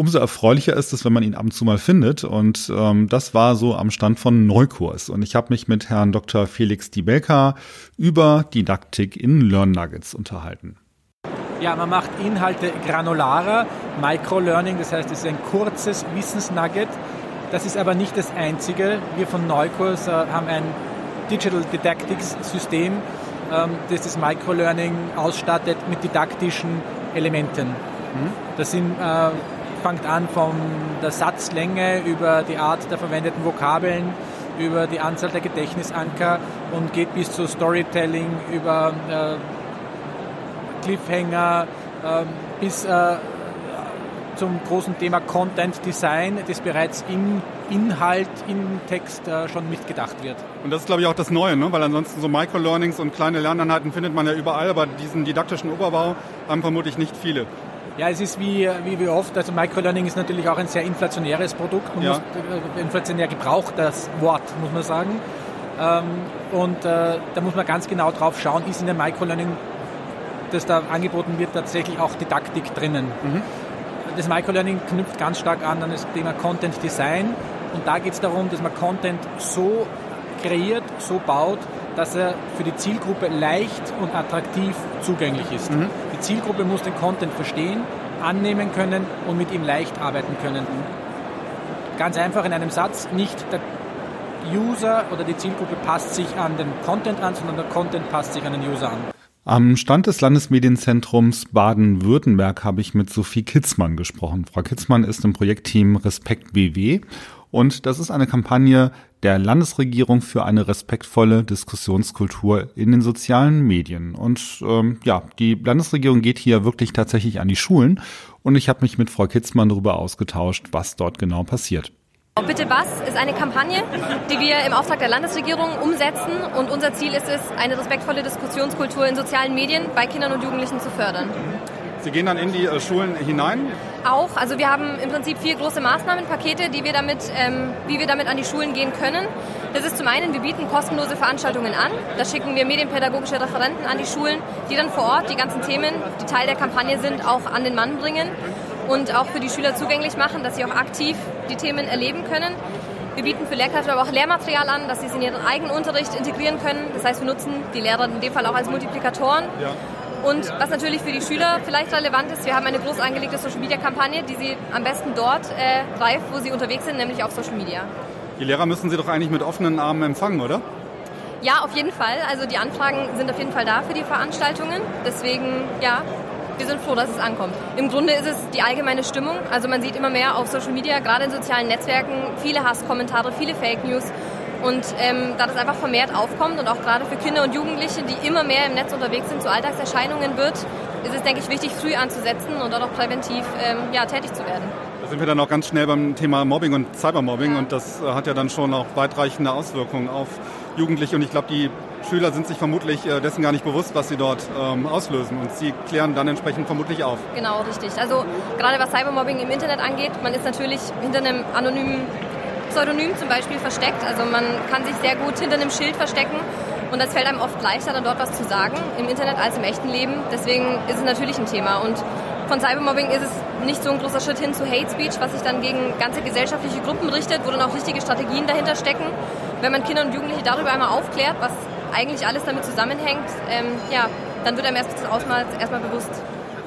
Umso erfreulicher ist es, wenn man ihn ab und zu mal findet. Und ähm, das war so am Stand von Neukurs. Und ich habe mich mit Herrn Dr. Felix Dibelka über Didaktik in Learn Nuggets unterhalten. Ja, man macht Inhalte granularer, Microlearning, das heißt, es ist ein kurzes Wissensnugget. Das ist aber nicht das Einzige. Wir von Neukurs äh, haben ein Digital Didactics System, ähm, das das Microlearning ausstattet mit didaktischen Elementen. Mhm. Das sind, äh, fängt an von der Satzlänge über die Art der verwendeten Vokabeln, über die Anzahl der Gedächtnisanker und geht bis zu Storytelling, über äh, Cliffhanger ähm, bis äh, zum großen Thema Content Design, das bereits im Inhalt, im Text äh, schon mitgedacht wird. Und das ist, glaube ich, auch das Neue, ne? weil ansonsten so Microlearnings und kleine Lerneinheiten findet man ja überall, aber diesen didaktischen Oberbau haben vermutlich nicht viele. Ja, es ist wie, wie, wie oft, also Microlearning ist natürlich auch ein sehr inflationäres Produkt. Man Ja. muss, äh, inflationär gebraucht, das Wort, muss man sagen. Ähm, und äh, da muss man ganz genau drauf schauen, ist in dem Microlearning, das da angeboten wird, tatsächlich auch Didaktik drinnen. Das Microlearning knüpft ganz stark an an das Thema Content Design. Und da geht es darum, dass man Content so kreiert, so baut, dass er für die Zielgruppe leicht und attraktiv zugänglich ist. Die Zielgruppe muss den Content verstehen, annehmen können und mit ihm leicht arbeiten können. Ganz einfach in einem Satz, nicht der User oder die Zielgruppe passt sich an den Content an, sondern der Content passt sich an den User an. Am Stand des Landesmedienzentrums Baden-Württemberg habe ich mit Sophie Kitzmann gesprochen. Frau Kitzmann ist im Projektteam Respekt BW und das ist eine Kampagne der Landesregierung für eine respektvolle Diskussionskultur in den sozialen Medien. Und ähm, ja, die Landesregierung geht hier wirklich tatsächlich an die Schulen und ich habe mich mit Frau Kitzmann darüber ausgetauscht, was dort genau passiert. Bitte was ist eine Kampagne, die wir im Auftrag der Landesregierung umsetzen und unser Ziel ist es, eine respektvolle Diskussionskultur in sozialen Medien bei Kindern und Jugendlichen zu fördern. Sie gehen dann in die äh, Schulen hinein. Auch, also wir haben im Prinzip vier große Maßnahmenpakete, die wir damit, ähm, wie wir damit an die Schulen gehen können. Das ist zum einen, wir bieten kostenlose Veranstaltungen an. Da schicken wir medienpädagogische Referenten an die Schulen, die dann vor Ort die ganzen Themen, die Teil der Kampagne sind, auch an den Mann bringen und auch für die Schüler zugänglich machen, dass sie auch aktiv die Themen erleben können. Wir bieten für Lehrkräfte aber auch Lehrmaterial an, dass sie es in ihren eigenen Unterricht integrieren können. Das heißt, wir nutzen die Lehrer in dem Fall auch als Multiplikatoren. Und was natürlich für die Schüler vielleicht relevant ist, wir haben eine groß angelegte Social-Media-Kampagne, die sie am besten dort äh, greift, wo sie unterwegs sind, nämlich auf Social Media. Die Lehrer müssen Sie doch eigentlich mit offenen Armen empfangen, oder? Ja, auf jeden Fall. Also die Anfragen sind auf jeden Fall da für die Veranstaltungen. Deswegen, ja, wir sind froh, dass es ankommt. Im Grunde ist es die allgemeine Stimmung. Also man sieht immer mehr auf Social Media, gerade in sozialen Netzwerken, viele Hasskommentare, viele Fake News. Und ähm, da das einfach vermehrt aufkommt und auch gerade für Kinder und Jugendliche, die immer mehr im Netz unterwegs sind, zu Alltagserscheinungen wird, ist es, denke ich, wichtig, früh anzusetzen und dort auch präventiv ähm, ja, tätig zu werden. Da sind wir dann auch ganz schnell beim Thema Mobbing und Cybermobbing und das äh, hat ja dann schon auch weitreichende Auswirkungen auf Jugendliche und ich glaube, die Schüler sind sich vermutlich äh, dessen gar nicht bewusst, was sie dort ähm, auslösen und sie klären dann entsprechend vermutlich auf. Genau, richtig. Also gerade was Cybermobbing im Internet angeht, man ist natürlich hinter einem anonymen Pseudonym zum Beispiel versteckt. Also man kann sich sehr gut hinter einem Schild verstecken und das fällt einem oft leichter, dann dort was zu sagen im Internet als im echten Leben. Deswegen ist es natürlich ein Thema und von Cybermobbing ist es nicht so ein großer Schritt hin zu Hate Speech, was sich dann gegen ganze gesellschaftliche Gruppen richtet, wo dann auch richtige Strategien dahinter stecken. Wenn man Kinder und Jugendliche darüber einmal aufklärt, was eigentlich alles damit zusammenhängt, ähm, ja, dann wird einem erst das Ausmaß erstmal bewusst.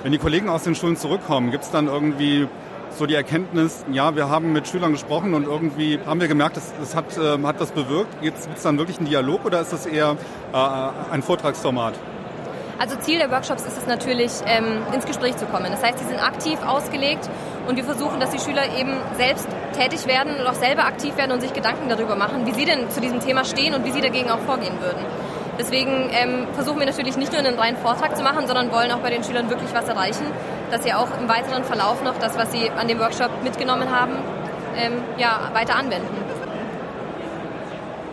Wenn die Kollegen aus den Schulen zurückkommen, gibt es dann irgendwie so die Erkenntnis, ja, wir haben mit Schülern gesprochen und irgendwie haben wir gemerkt, es, es hat, ähm, hat was bewirkt. Gibt es dann wirklich einen Dialog oder ist das eher äh, ein Vortragsformat? Also Ziel der Workshops ist es natürlich, ähm, ins Gespräch zu kommen. Das heißt, sie sind aktiv ausgelegt und wir versuchen, dass die Schüler eben selbst tätig werden und auch selber aktiv werden und sich Gedanken darüber machen, wie sie denn zu diesem Thema stehen und wie sie dagegen auch vorgehen würden. Deswegen ähm, versuchen wir natürlich nicht nur einen reinen Vortrag zu machen, sondern wollen auch bei den Schülern wirklich was erreichen, dass sie auch im weiteren Verlauf noch das, was sie an dem Workshop mitgenommen haben, ähm, ja, weiter anwenden.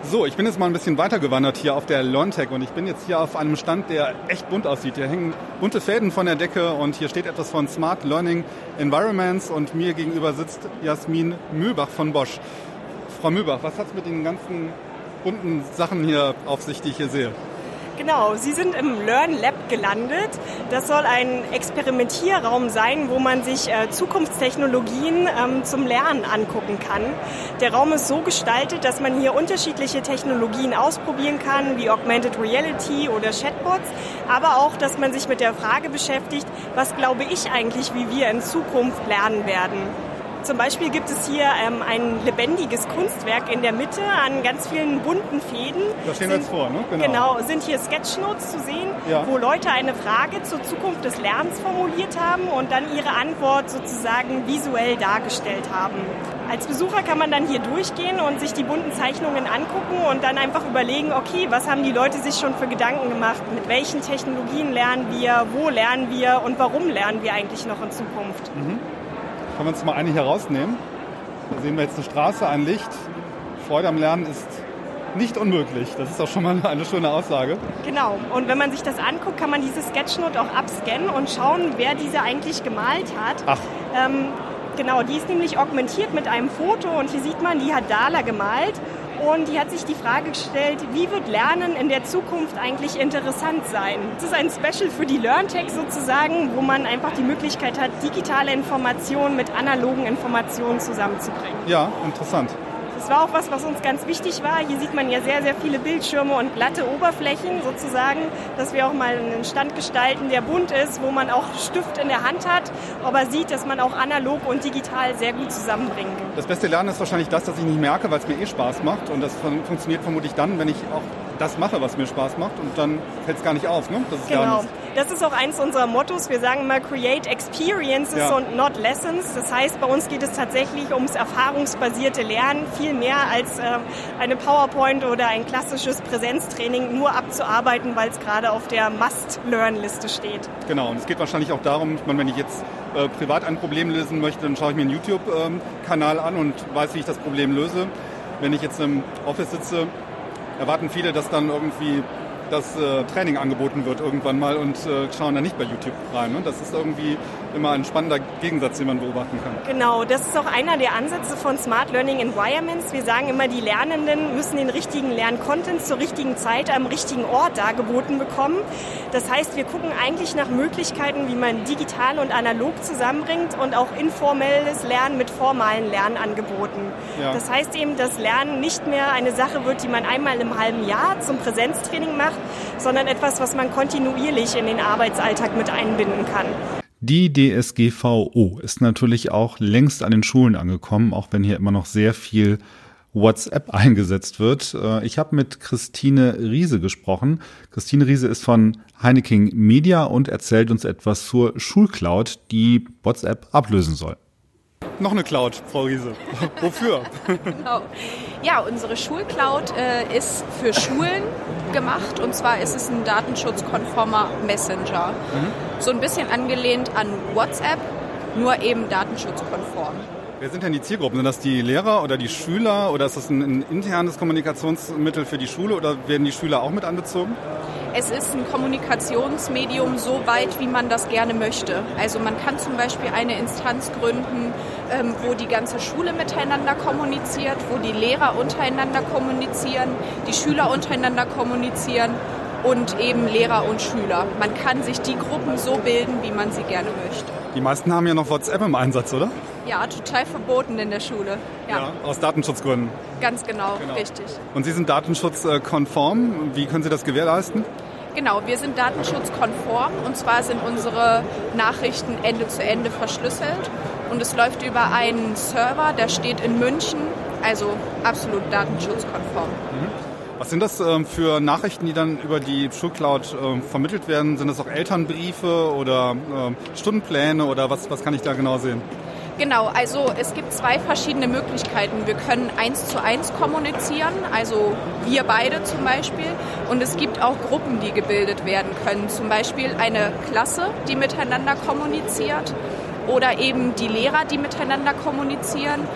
So, ich bin jetzt mal ein bisschen weitergewandert hier auf der LearnTech und ich bin jetzt hier auf einem Stand, der echt bunt aussieht. Hier hängen bunte Fäden von der Decke und hier steht etwas von Smart Learning Environments und mir gegenüber sitzt Jasmin Mühlbach von Bosch. Frau Mühlbach, was hat es mit den ganzen bunten Sachen hier auf sich, die ich hier sehe? Genau, Sie sind im Learn Lab gelandet. Das soll ein Experimentierraum sein, wo man sich äh, Zukunftstechnologien ähm, zum Lernen angucken kann. Der Raum ist so gestaltet, dass man hier unterschiedliche Technologien ausprobieren kann, wie Augmented Reality oder Chatbots, aber auch, dass man sich mit der Frage beschäftigt, was glaube ich eigentlich, wie wir in Zukunft lernen werden. Zum Beispiel gibt es hier ähm, ein lebendiges Kunstwerk in der Mitte an ganz vielen bunten Fäden. Da stehen wir jetzt vor, ne? Genau. sind hier Sketchnotes zu sehen, Ja. wo Leute eine Frage zur Zukunft des Lernens formuliert haben und dann ihre Antwort sozusagen visuell dargestellt haben. Als Besucher kann man dann hier durchgehen und sich die bunten Zeichnungen angucken und dann einfach überlegen, okay, was haben die Leute sich schon für Gedanken gemacht? Mit welchen Technologien lernen wir? Wo lernen wir? Und warum lernen wir eigentlich noch in Zukunft? Mhm. Können wir uns mal eine hier rausnehmen? Da sehen wir jetzt eine Straße, ein Licht. Freude am Lernen ist nicht unmöglich. Das ist auch schon mal eine schöne Aussage. Genau. Und wenn man sich das anguckt, kann man diese Sketchnote auch abscannen und schauen, wer diese eigentlich gemalt hat. Ach. Ähm, genau, die ist nämlich augmentiert mit einem Foto und hier sieht man, die hat Dala gemalt. Und die hat sich die Frage gestellt, wie wird Lernen in der Zukunft eigentlich interessant sein? Das ist ein Special für die LearnTech sozusagen, wo man einfach die Möglichkeit hat, digitale Informationen mit analogen Informationen zusammenzubringen. Ja, interessant. War auch was, was uns ganz wichtig war. Hier sieht man ja sehr, sehr viele Bildschirme und glatte Oberflächen sozusagen, dass wir auch mal einen Stand gestalten, der bunt ist, wo man auch Stift in der Hand hat, aber sieht, dass man auch analog und digital sehr gut zusammenbringen kann. Das beste Lernen ist wahrscheinlich das, dass ich nicht merke, weil es mir eh Spaß macht. Und das funktioniert vermutlich dann, wenn ich auch das mache, was mir Spaß macht. Und dann fällt es gar nicht auf, ne? Das genau. Das ist auch eins unserer Mottos. Wir sagen immer Create Experiences ja. und not Lessons. Das heißt, bei uns geht es tatsächlich ums erfahrungsbasierte Lernen, viel mehr als äh, eine PowerPoint oder ein klassisches Präsenztraining nur abzuarbeiten, weil es gerade auf der Must-Learn-Liste steht. Genau, und es geht wahrscheinlich auch darum, ich meine, wenn ich jetzt äh, privat ein Problem lösen möchte, dann schaue ich mir einen YouTube-Kanal ähm, an und weiß, wie ich das Problem löse. Wenn ich jetzt im Office sitze, erwarten viele, dass dann irgendwie das äh, Training angeboten wird irgendwann mal und äh, schauen dann nicht bei YouTube rein. Ne? Das ist irgendwie immer ein spannender Gegensatz, den man beobachten kann. Genau, das ist auch einer der Ansätze von Smart Learning Environments. Wir sagen immer, die Lernenden müssen den richtigen Lerncontent zur richtigen Zeit am richtigen Ort dargeboten bekommen. Das heißt, wir gucken eigentlich nach Möglichkeiten, wie man digital und analog zusammenbringt und auch informelles Lernen mit formalen Lernangeboten. Ja. Das heißt eben, dass Lernen nicht mehr eine Sache wird, die man einmal im halben Jahr zum Präsenztraining macht, sondern etwas, was man kontinuierlich in den Arbeitsalltag mit einbinden kann. Die DSGVO ist natürlich auch längst an den Schulen angekommen, auch wenn hier immer noch sehr viel WhatsApp eingesetzt wird. Äh, ich habe mit Christine Riese gesprochen. Christine Riese ist von Heineken Media und erzählt uns etwas zur Schulcloud, die WhatsApp ablösen soll. Noch eine Cloud, Frau Riese. Wofür? genau. Ja, unsere Schulcloud äh, ist für Schulen gemacht und zwar ist es ein datenschutzkonformer Messenger. Mhm. So ein bisschen angelehnt an WhatsApp, nur eben datenschutzkonform. Wer sind denn die Zielgruppen? Sind das die Lehrer oder die Schüler oder ist das ein, ein internes Kommunikationsmittel für die Schule oder werden die Schüler auch mit angezogen? Es ist ein Kommunikationsmedium so weit, wie man das gerne möchte. Also man kann zum Beispiel eine Instanz gründen, ähm, wo die ganze Schule miteinander kommuniziert, wo die Lehrer untereinander kommunizieren, die Schüler untereinander kommunizieren und eben Lehrer und Schüler. Man kann sich die Gruppen so bilden, wie man sie gerne möchte. Die meisten haben ja noch WhatsApp im Einsatz, oder? Ja, total verboten in der Schule. Ja, ja aus Datenschutzgründen. Ganz genau, genau, richtig. Und Sie sind datenschutzkonform. Wie können Sie das gewährleisten? Genau, wir sind datenschutzkonform und zwar sind unsere Nachrichten Ende zu Ende verschlüsselt und es läuft über einen Server, der steht in München, also absolut datenschutzkonform. Mhm. Was sind das ähm, für Nachrichten, die dann über die Schulcloud ähm, vermittelt werden? Sind das auch Elternbriefe oder ähm, Stundenpläne oder was, was kann ich da genau sehen? Genau, also es gibt zwei verschiedene Möglichkeiten. Wir können eins zu eins kommunizieren, also wir beide zum Beispiel. Und es gibt auch Gruppen, die gebildet werden können. Zum Beispiel eine Klasse, die miteinander kommuniziert oder eben die Lehrer, die miteinander kommunizieren.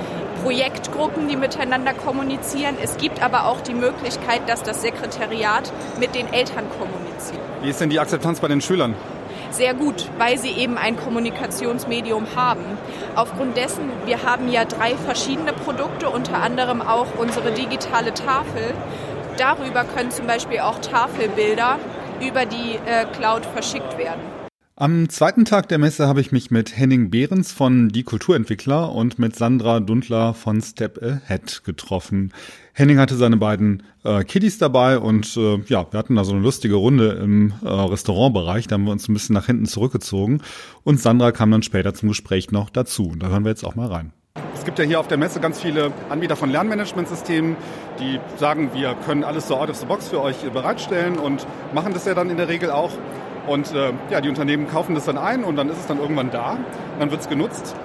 Projektgruppen, die miteinander kommunizieren. Es gibt aber auch die Möglichkeit, dass das Sekretariat mit den Eltern kommuniziert. Wie ist denn die Akzeptanz bei den Schülern? Sehr gut, weil sie eben ein Kommunikationsmedium haben. Aufgrund dessen, wir haben ja drei verschiedene Produkte, unter anderem auch unsere digitale Tafel. Darüber können zum Beispiel auch Tafelbilder über die äh, Cloud verschickt werden. Am zweiten Tag der Messe habe ich mich mit Henning Behrens von Die Kulturentwickler und mit Sandra Dundler von Step Ahead getroffen. Henning hatte seine beiden äh, Kiddies dabei und äh, ja, wir hatten da so eine lustige Runde im äh, Restaurantbereich. Da haben wir uns ein bisschen nach hinten zurückgezogen und Sandra kam dann später zum Gespräch noch dazu. Und da hören wir jetzt auch mal rein. Es gibt ja hier auf der Messe ganz viele Anbieter von Lernmanagementsystemen, die sagen, wir können alles so out of the box für euch bereitstellen und machen das ja dann in der Regel auch. Und äh, ja, die Unternehmen kaufen das dann ein und dann ist es dann irgendwann da, dann wird es genutzt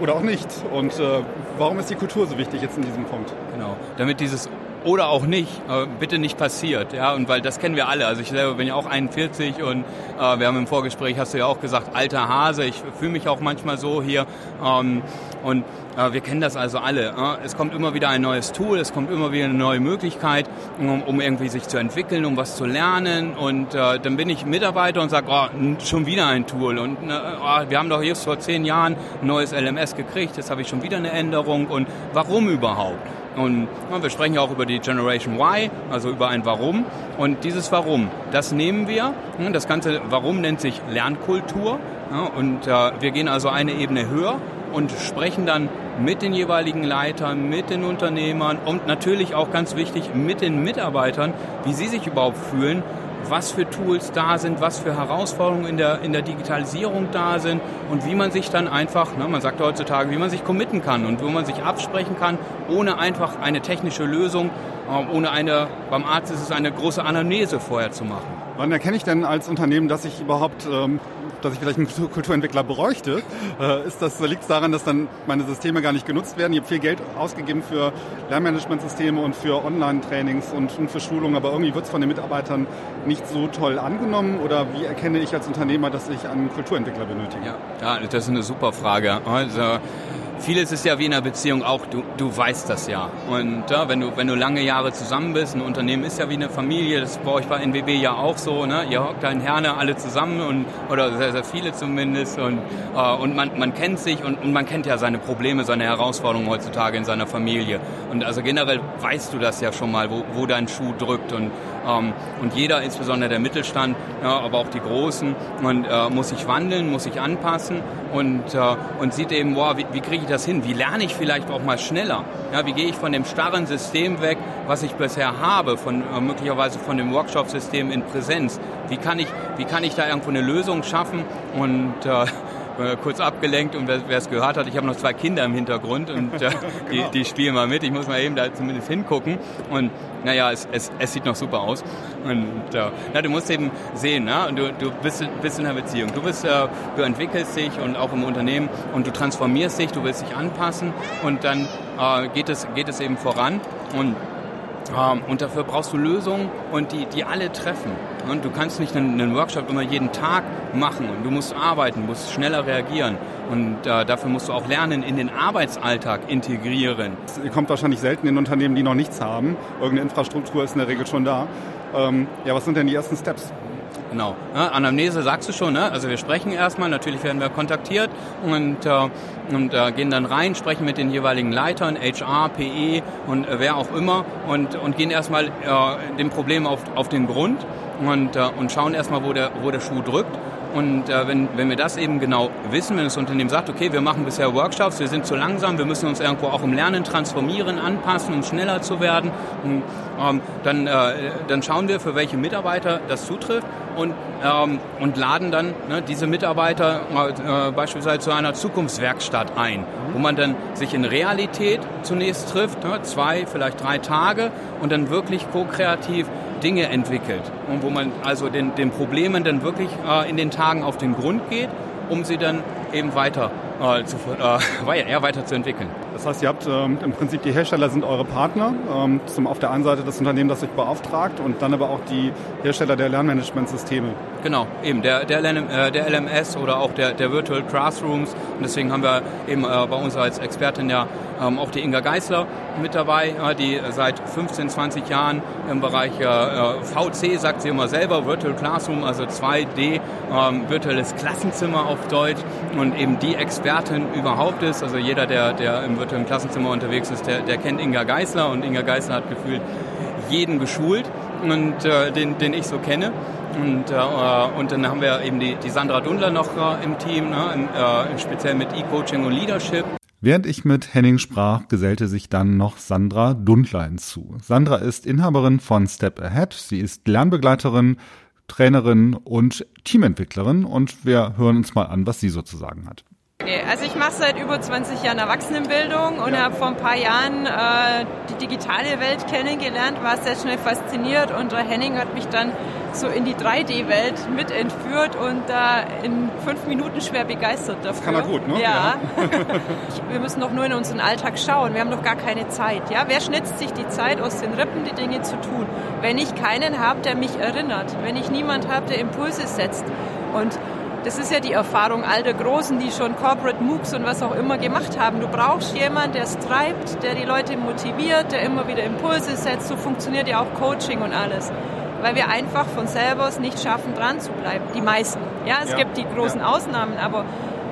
oder auch nicht. Und äh, warum ist die Kultur so wichtig jetzt in diesem Punkt? Genau, damit dieses oder auch nicht, bitte nicht passiert. Ja, und weil das kennen wir alle. Also ich selber bin ja auch 41 und äh, wir haben im Vorgespräch, hast du ja auch gesagt, alter Hase. Ich fühle mich auch manchmal so hier. Ähm, und äh, wir kennen das also alle. Äh. Es kommt immer wieder ein neues Tool, es kommt immer wieder eine neue Möglichkeit, um, um irgendwie sich zu entwickeln, um was zu lernen. Und äh, dann bin ich Mitarbeiter und sage, oh, schon wieder ein Tool. Und äh, oh, wir haben doch jetzt vor zehn Jahren ein neues LMS gekriegt, jetzt habe ich schon wieder eine Änderung. Und warum überhaupt? Und wir sprechen ja auch über die Generation Y, also über ein Warum. Und dieses Warum, das nehmen wir. Das ganze Warum nennt sich Lernkultur. Und äh, wir gehen also eine Ebene höher und sprechen dann mit den jeweiligen Leitern, mit den Unternehmern und natürlich auch ganz wichtig mit den Mitarbeitern, wie sie sich überhaupt fühlen, was für Tools da sind, was für Herausforderungen in der, in der Digitalisierung da sind und wie man sich dann einfach, ne, man sagt heutzutage, wie man sich committen kann und wo man sich absprechen kann, ohne einfach eine technische Lösung, äh, ohne eine, beim Arzt ist es eine große Anamnese vorher zu machen. Wann erkenne ich denn als Unternehmen, dass ich überhaupt ähm, dass ich vielleicht einen Kulturentwickler bräuchte. Äh, ist das, liegt es daran, dass dann meine Systeme gar nicht genutzt werden? Ich habe viel Geld ausgegeben für Lernmanagementsysteme und für Online-Trainings und für Schulungen, aber irgendwie wird es von den Mitarbeitern nicht so toll angenommen? Oder wie erkenne ich als Unternehmer, dass ich einen Kulturentwickler benötige? Ja, ja das ist eine super Frage. Also vieles ist ja wie in einer Beziehung auch, du, du weißt das ja. Und ja, wenn, du, wenn du lange Jahre zusammen bist, ein Unternehmen ist ja wie eine Familie, das war euch bei NWB ja auch so, ne? ihr hockt da in Herne alle zusammen und, oder sehr, sehr viele zumindest und, äh, und man, man kennt sich und, und man kennt ja seine Probleme, seine Herausforderungen heutzutage in seiner Familie. Und also generell weißt du das ja schon mal, wo, wo dein Schuh drückt und, und jeder, insbesondere der Mittelstand, aber auch die Großen, man, äh, muss sich wandeln, muss sich anpassen und, äh, und sieht eben, boah, wie, wie kriege ich das hin? Wie lerne ich vielleicht auch mal schneller? Ja, wie gehe ich von dem starren System weg, was ich bisher habe, von äh, möglicherweise von dem Workshop-System in Präsenz? Wie kann ich, wie kann ich da irgendwo eine Lösung schaffen? Und äh, kurz abgelenkt und wer es gehört hat, ich habe noch zwei Kinder im Hintergrund und äh, die, genau. die spielen mal mit. Ich muss mal eben da zumindest hingucken und naja, es, es, es sieht noch super aus. Und äh, na, du musst eben sehen, ne? du, du bist, bist in einer Beziehung, du, bist, äh, du entwickelst dich und auch im Unternehmen und du transformierst dich, du willst dich anpassen und dann äh, geht, es, geht es eben voran und ähm, und dafür brauchst du Lösungen und die, die alle treffen. Und du kannst nicht einen, einen Workshop immer jeden Tag machen und du musst arbeiten, musst schneller reagieren. Und äh, dafür musst du auch lernen, in den Arbeitsalltag integrieren. Ihr kommt wahrscheinlich selten in Unternehmen, die noch nichts haben. Irgendeine Infrastruktur ist in der Regel schon da. Ähm, ja, was sind denn die ersten Steps? Genau. Ja, Anamnese sagst du schon, ne? Also wir sprechen erstmal, natürlich werden wir kontaktiert und, äh, und äh, gehen dann rein, sprechen mit den jeweiligen Leitern, HR, PE und äh, wer auch immer und, und gehen erstmal äh, dem Problem auf, auf den Grund und, äh, und schauen erstmal, wo der, wo der Schuh drückt. Und äh, wenn, wenn wir das eben genau wissen, wenn das Unternehmen sagt, okay, wir machen bisher Workshops, wir sind zu langsam, wir müssen uns irgendwo auch im Lernen transformieren, anpassen, um schneller zu werden, und, ähm, dann, äh, dann schauen wir, für welche Mitarbeiter das zutrifft und, ähm, und laden dann ne, diese Mitarbeiter äh, beispielsweise zu einer Zukunftswerkstatt ein, wo man dann sich in Realität zunächst trifft, ne, zwei, vielleicht drei Tage und dann wirklich ko-kreativ Dinge entwickelt und wo man also den, den Problemen dann wirklich äh, in den Tagen auf den Grund geht, um sie dann eben weiter äh, zu, äh, eher weiterzuentwickeln. Das heißt, ihr habt ähm, im Prinzip die Hersteller sind eure Partner, ähm, zum, auf der einen Seite das Unternehmen, das euch beauftragt und dann aber auch die Hersteller der Lernmanagementsysteme. Genau, eben der, der, äh, der LMS oder auch der, der Virtual Classrooms und deswegen haben wir eben äh, bei uns als Expertin ja ähm, auch die Inga Geisler mit dabei, äh, die seit 15, 20 Jahren im Bereich äh, äh VC, sagt sie immer selber, Virtual Classroom, also 2D, ähm, virtuelles Klassenzimmer auf Deutsch und eben die Expertin überhaupt ist. Also jeder, der, der im virtuellen Klassenzimmer unterwegs ist, der, der kennt Inga Geisler und Inga Geisler hat gefühlt jeden geschult und äh, den, den ich so kenne. Und, äh, und dann haben wir eben die, die Sandra Dundler noch äh, im Team, ne, im, äh, speziell mit E-Coaching und Leadership. Während ich mit Henning sprach, gesellte sich dann noch Sandra Dundler hinzu. Sandra ist Inhaberin von Step Ahead. Sie ist Lernbegleiterin, Trainerin und Teamentwicklerin und wir hören uns mal an, was sie so zu sagen hat. Okay, also ich mache seit über 20 Jahren Erwachsenenbildung und habe vor ein paar Jahren äh, die digitale Welt kennengelernt, war sehr schnell fasziniert und Henning hat mich dann so in die 3D-Welt mit entführt und da in fünf Minuten schwer begeistert dafür. Das kann er gut, ne? Ja. ja. wir müssen doch nur in unseren Alltag schauen. Wir haben doch gar keine Zeit. Ja? Wer schnitzt sich die Zeit aus den Rippen, die Dinge zu tun? Wenn ich keinen habe, der mich erinnert, wenn ich niemand habe, der Impulse setzt. Und das ist ja die Erfahrung all der Großen, die schon Corporate MOOCs und was auch immer gemacht haben. Du brauchst jemanden, der es treibt, der die Leute motiviert, der immer wieder Impulse setzt. So funktioniert ja auch Coaching und alles. Weil wir einfach von selber es nicht schaffen, dran zu bleiben. Die meisten. Ja, es ja. gibt die großen ja. Ausnahmen, aber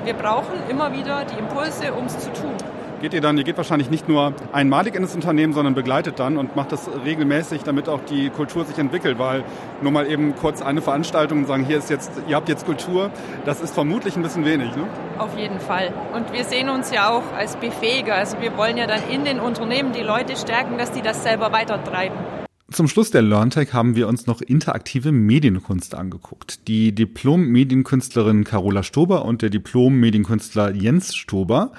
wir brauchen immer wieder die Impulse, um es zu tun geht ihr dann, ihr geht wahrscheinlich nicht nur einmalig in das Unternehmen, sondern begleitet dann und macht das regelmäßig, damit auch die Kultur sich entwickelt, weil nur mal eben kurz eine Veranstaltung und sagen, hier ist jetzt, ihr habt jetzt Kultur, das ist vermutlich ein bisschen wenig, ne? Auf jeden Fall. Und wir sehen uns ja auch als Befähiger. Also wir wollen ja dann in den Unternehmen die Leute stärken, dass die das selber weitertreiben. Zum Schluss der LearnTech haben wir uns noch interaktive Medienkunst angeguckt. Die Diplom-Medienkünstlerin Carola Stober und der Diplom-Medienkünstler Jens Stober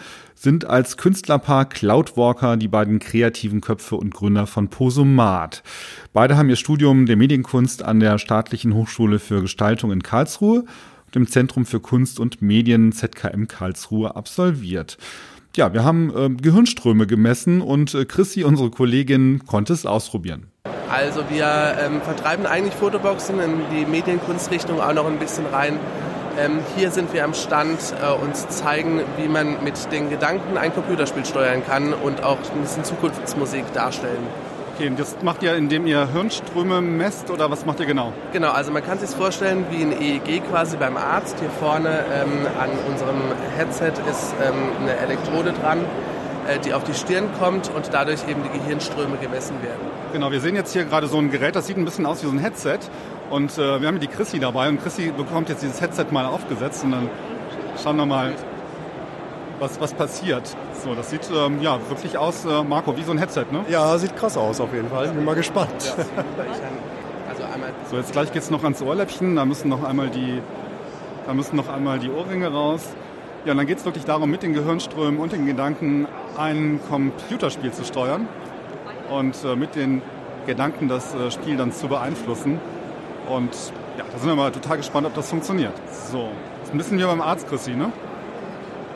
sind als Künstlerpaar Cloudwalker die beiden kreativen Köpfe und Gründer von Posomat. Beide haben ihr Studium der Medienkunst an der Staatlichen Hochschule für Gestaltung in Karlsruhe und im Zentrum für Kunst und Medien ZKM Karlsruhe absolviert. Ja, wir haben äh, Gehirnströme gemessen und äh, Chrissy, unsere Kollegin, konnte es ausprobieren. Also wir ähm, vertreiben eigentlich Fotoboxen in die Medienkunstrichtung auch noch ein bisschen rein. Ähm, hier sind wir am Stand äh, und zeigen, wie man mit den Gedanken ein Computerspiel steuern kann und auch ein bisschen Zukunftsmusik darstellen. Okay, das macht ihr, indem ihr Hirnströme messt oder was macht ihr genau? Genau, also man kann sich vorstellen wie ein EEG quasi beim Arzt. Hier vorne ähm, an unserem Headset ist ähm, eine Elektrode dran, äh, die auf die Stirn kommt und dadurch eben die Gehirnströme gemessen werden. Genau, wir sehen jetzt hier gerade so ein Gerät, das sieht ein bisschen aus wie so ein Headset und äh, wir haben die Chrissy dabei und Chrissy bekommt jetzt dieses Headset mal aufgesetzt und dann schauen wir mal, was, was passiert. So, das sieht ähm, ja wirklich aus, äh, Marco, wie so ein Headset, ne? Ja, sieht krass aus auf jeden Fall. Bin mal gespannt. Also so, jetzt gleich geht es noch ans Ohrläppchen, da müssen noch einmal die, da müssen noch einmal die Ohrringe raus. Ja, und dann geht es wirklich darum, mit den Gehirnströmen und den Gedanken ein Computerspiel zu steuern und äh, mit den Gedanken das äh, Spiel dann zu beeinflussen. Und ja, da sind wir mal total gespannt, ob das funktioniert. So, ist ein bisschen wie beim Arzt, Chrissy, ne?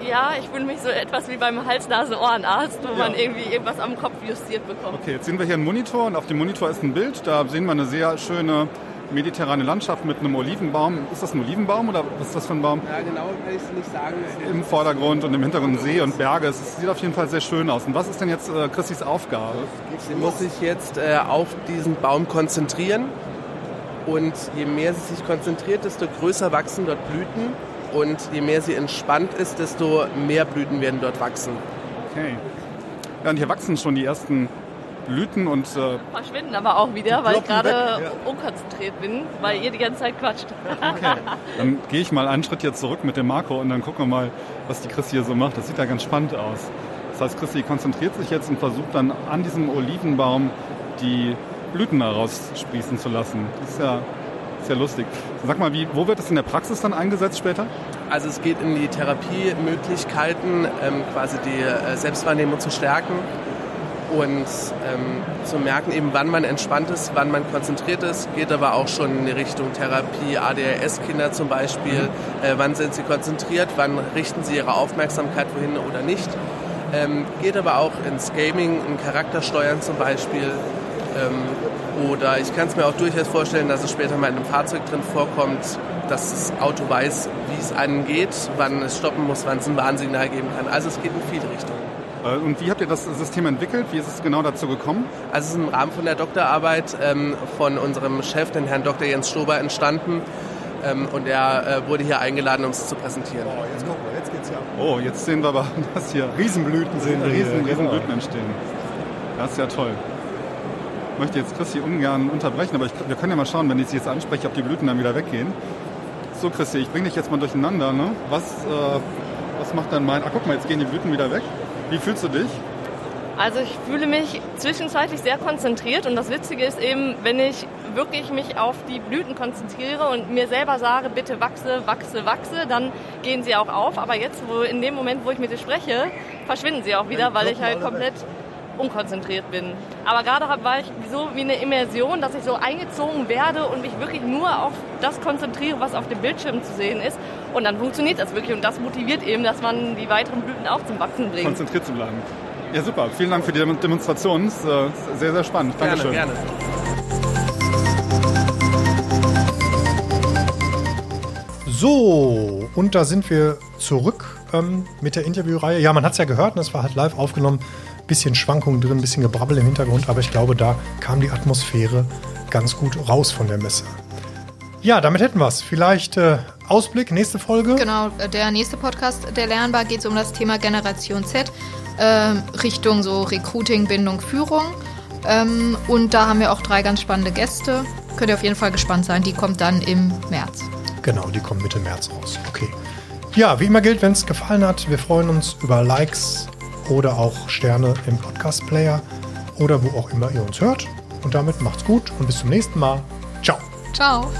Ja, ich fühle mich so etwas wie beim Hals-Nase-Ohrenarzt, wo ja. man irgendwie irgendwas am Kopf justiert bekommt. Okay, jetzt sehen wir hier einen Monitor und auf dem Monitor ist ein Bild. Da sehen wir eine sehr schöne mediterrane Landschaft mit einem Olivenbaum. Ist das ein Olivenbaum oder was ist das für ein Baum? Ja, genau kann ich es nicht sagen. Im Vordergrund und im Hintergrund See und Berge. Es sieht auf jeden Fall sehr schön aus. Und was ist denn jetzt äh, Chrissys Aufgabe? Sie muss sich jetzt äh, auf diesen Baum konzentrieren und je mehr sie sich konzentriert, desto größer wachsen dort Blüten. Und je mehr sie entspannt ist, desto mehr Blüten werden dort wachsen. Okay. Ja, und hier wachsen schon die ersten Blüten und. Äh, Verschwinden aber auch wieder, weil ich gerade ja. unkonzentriert bin, weil ihr die ganze Zeit quatscht. Okay. Dann gehe ich mal einen Schritt jetzt zurück mit dem Marco und dann gucken wir mal, was die Christi hier so macht. Das sieht ja ganz spannend aus. Das heißt, Christi konzentriert sich jetzt und versucht dann an diesem Olivenbaum die Blüten heraussprießen zu lassen. Das ist ja, sehr lustig. Sag mal, wie, wo wird das in der Praxis dann eingesetzt später? Also es geht in die Therapiemöglichkeiten, ähm, quasi die äh, Selbstwahrnehmung zu stärken und ähm, zu merken, eben wann man entspannt ist, wann man konzentriert ist, geht aber auch schon in die Richtung Therapie, ADHS-Kinder zum Beispiel, mhm. äh, wann sind sie konzentriert, wann richten sie ihre Aufmerksamkeit wohin oder nicht. Ähm, geht aber auch ins Gaming, in Charaktersteuern zum Beispiel, oder ich kann es mir auch durchaus vorstellen, dass es später mal in einem Fahrzeug drin vorkommt, dass das Auto weiß, wie es angeht, wann es stoppen muss, wann es ein Warnsignal geben kann. Also es geht in viele Richtungen. Äh, und wie habt ihr das System entwickelt? Wie ist es genau dazu gekommen? Also es ist im Rahmen von der Doktorarbeit ähm, von unserem Chef, den Herrn Dr. Jens Stober, entstanden. Ähm, und er äh, wurde hier eingeladen, um es zu präsentieren. Oh, jetzt gucken wir, jetzt geht's ja. Oh, jetzt sehen wir aber, dass hier Riesenblüten sind. Riesen, Riesenblüten genau. entstehen. Das ist ja toll möchte jetzt Christi ungern unterbrechen, aber ich, wir können ja mal schauen, wenn ich sie jetzt anspreche, ob die Blüten dann wieder weggehen. So, Christi, ich bringe dich jetzt mal durcheinander. Ne? Was, äh, was macht dann mein... Ah, guck mal, jetzt gehen die Blüten wieder weg. Wie fühlst du dich? Also ich fühle mich zwischenzeitlich sehr konzentriert und das Witzige ist eben, wenn ich wirklich mich auf die Blüten konzentriere und mir selber sage, bitte wachse, wachse, wachse, dann gehen sie auch auf. Aber jetzt, wo in dem Moment, wo ich mit dir spreche, verschwinden sie auch wieder, weil ich halt komplett unkonzentriert bin. Aber gerade war ich so wie eine Immersion, dass ich so eingezogen werde und mich wirklich nur auf das konzentriere, was auf dem Bildschirm zu sehen ist. Und dann funktioniert das wirklich. Und das motiviert eben, dass man die weiteren Blüten auch zum Wachsen bringt. Konzentriert zu bleiben. Ja, super. Vielen Dank für die Demonstration. Das ist äh, sehr, sehr spannend. Dankeschön. Gerne, gerne. So, und da sind wir zurück ähm, mit der Interviewreihe. Ja, man hat es ja gehört, das war halt live aufgenommen. Bisschen Schwankungen drin, bisschen Gebrabbel im Hintergrund, aber ich glaube, da kam die Atmosphäre ganz gut raus von der Messe. Ja, damit hätten wir es. Vielleicht äh, Ausblick, nächste Folge. Genau, der nächste Podcast der Lernbar geht um das Thema Generation Z, äh, Richtung so Recruiting, Bindung, Führung. Ähm, und da haben wir auch drei ganz spannende Gäste. Könnt ihr auf jeden Fall gespannt sein. Die kommt dann im März. Genau, die kommen Mitte März raus. Okay. Ja, wie immer gilt, wenn es gefallen hat, wir freuen uns über Likes oder auch Sterne im Podcast-Player oder wo auch immer ihr uns hört. Und damit macht's gut und bis zum nächsten Mal. Ciao. Ciao.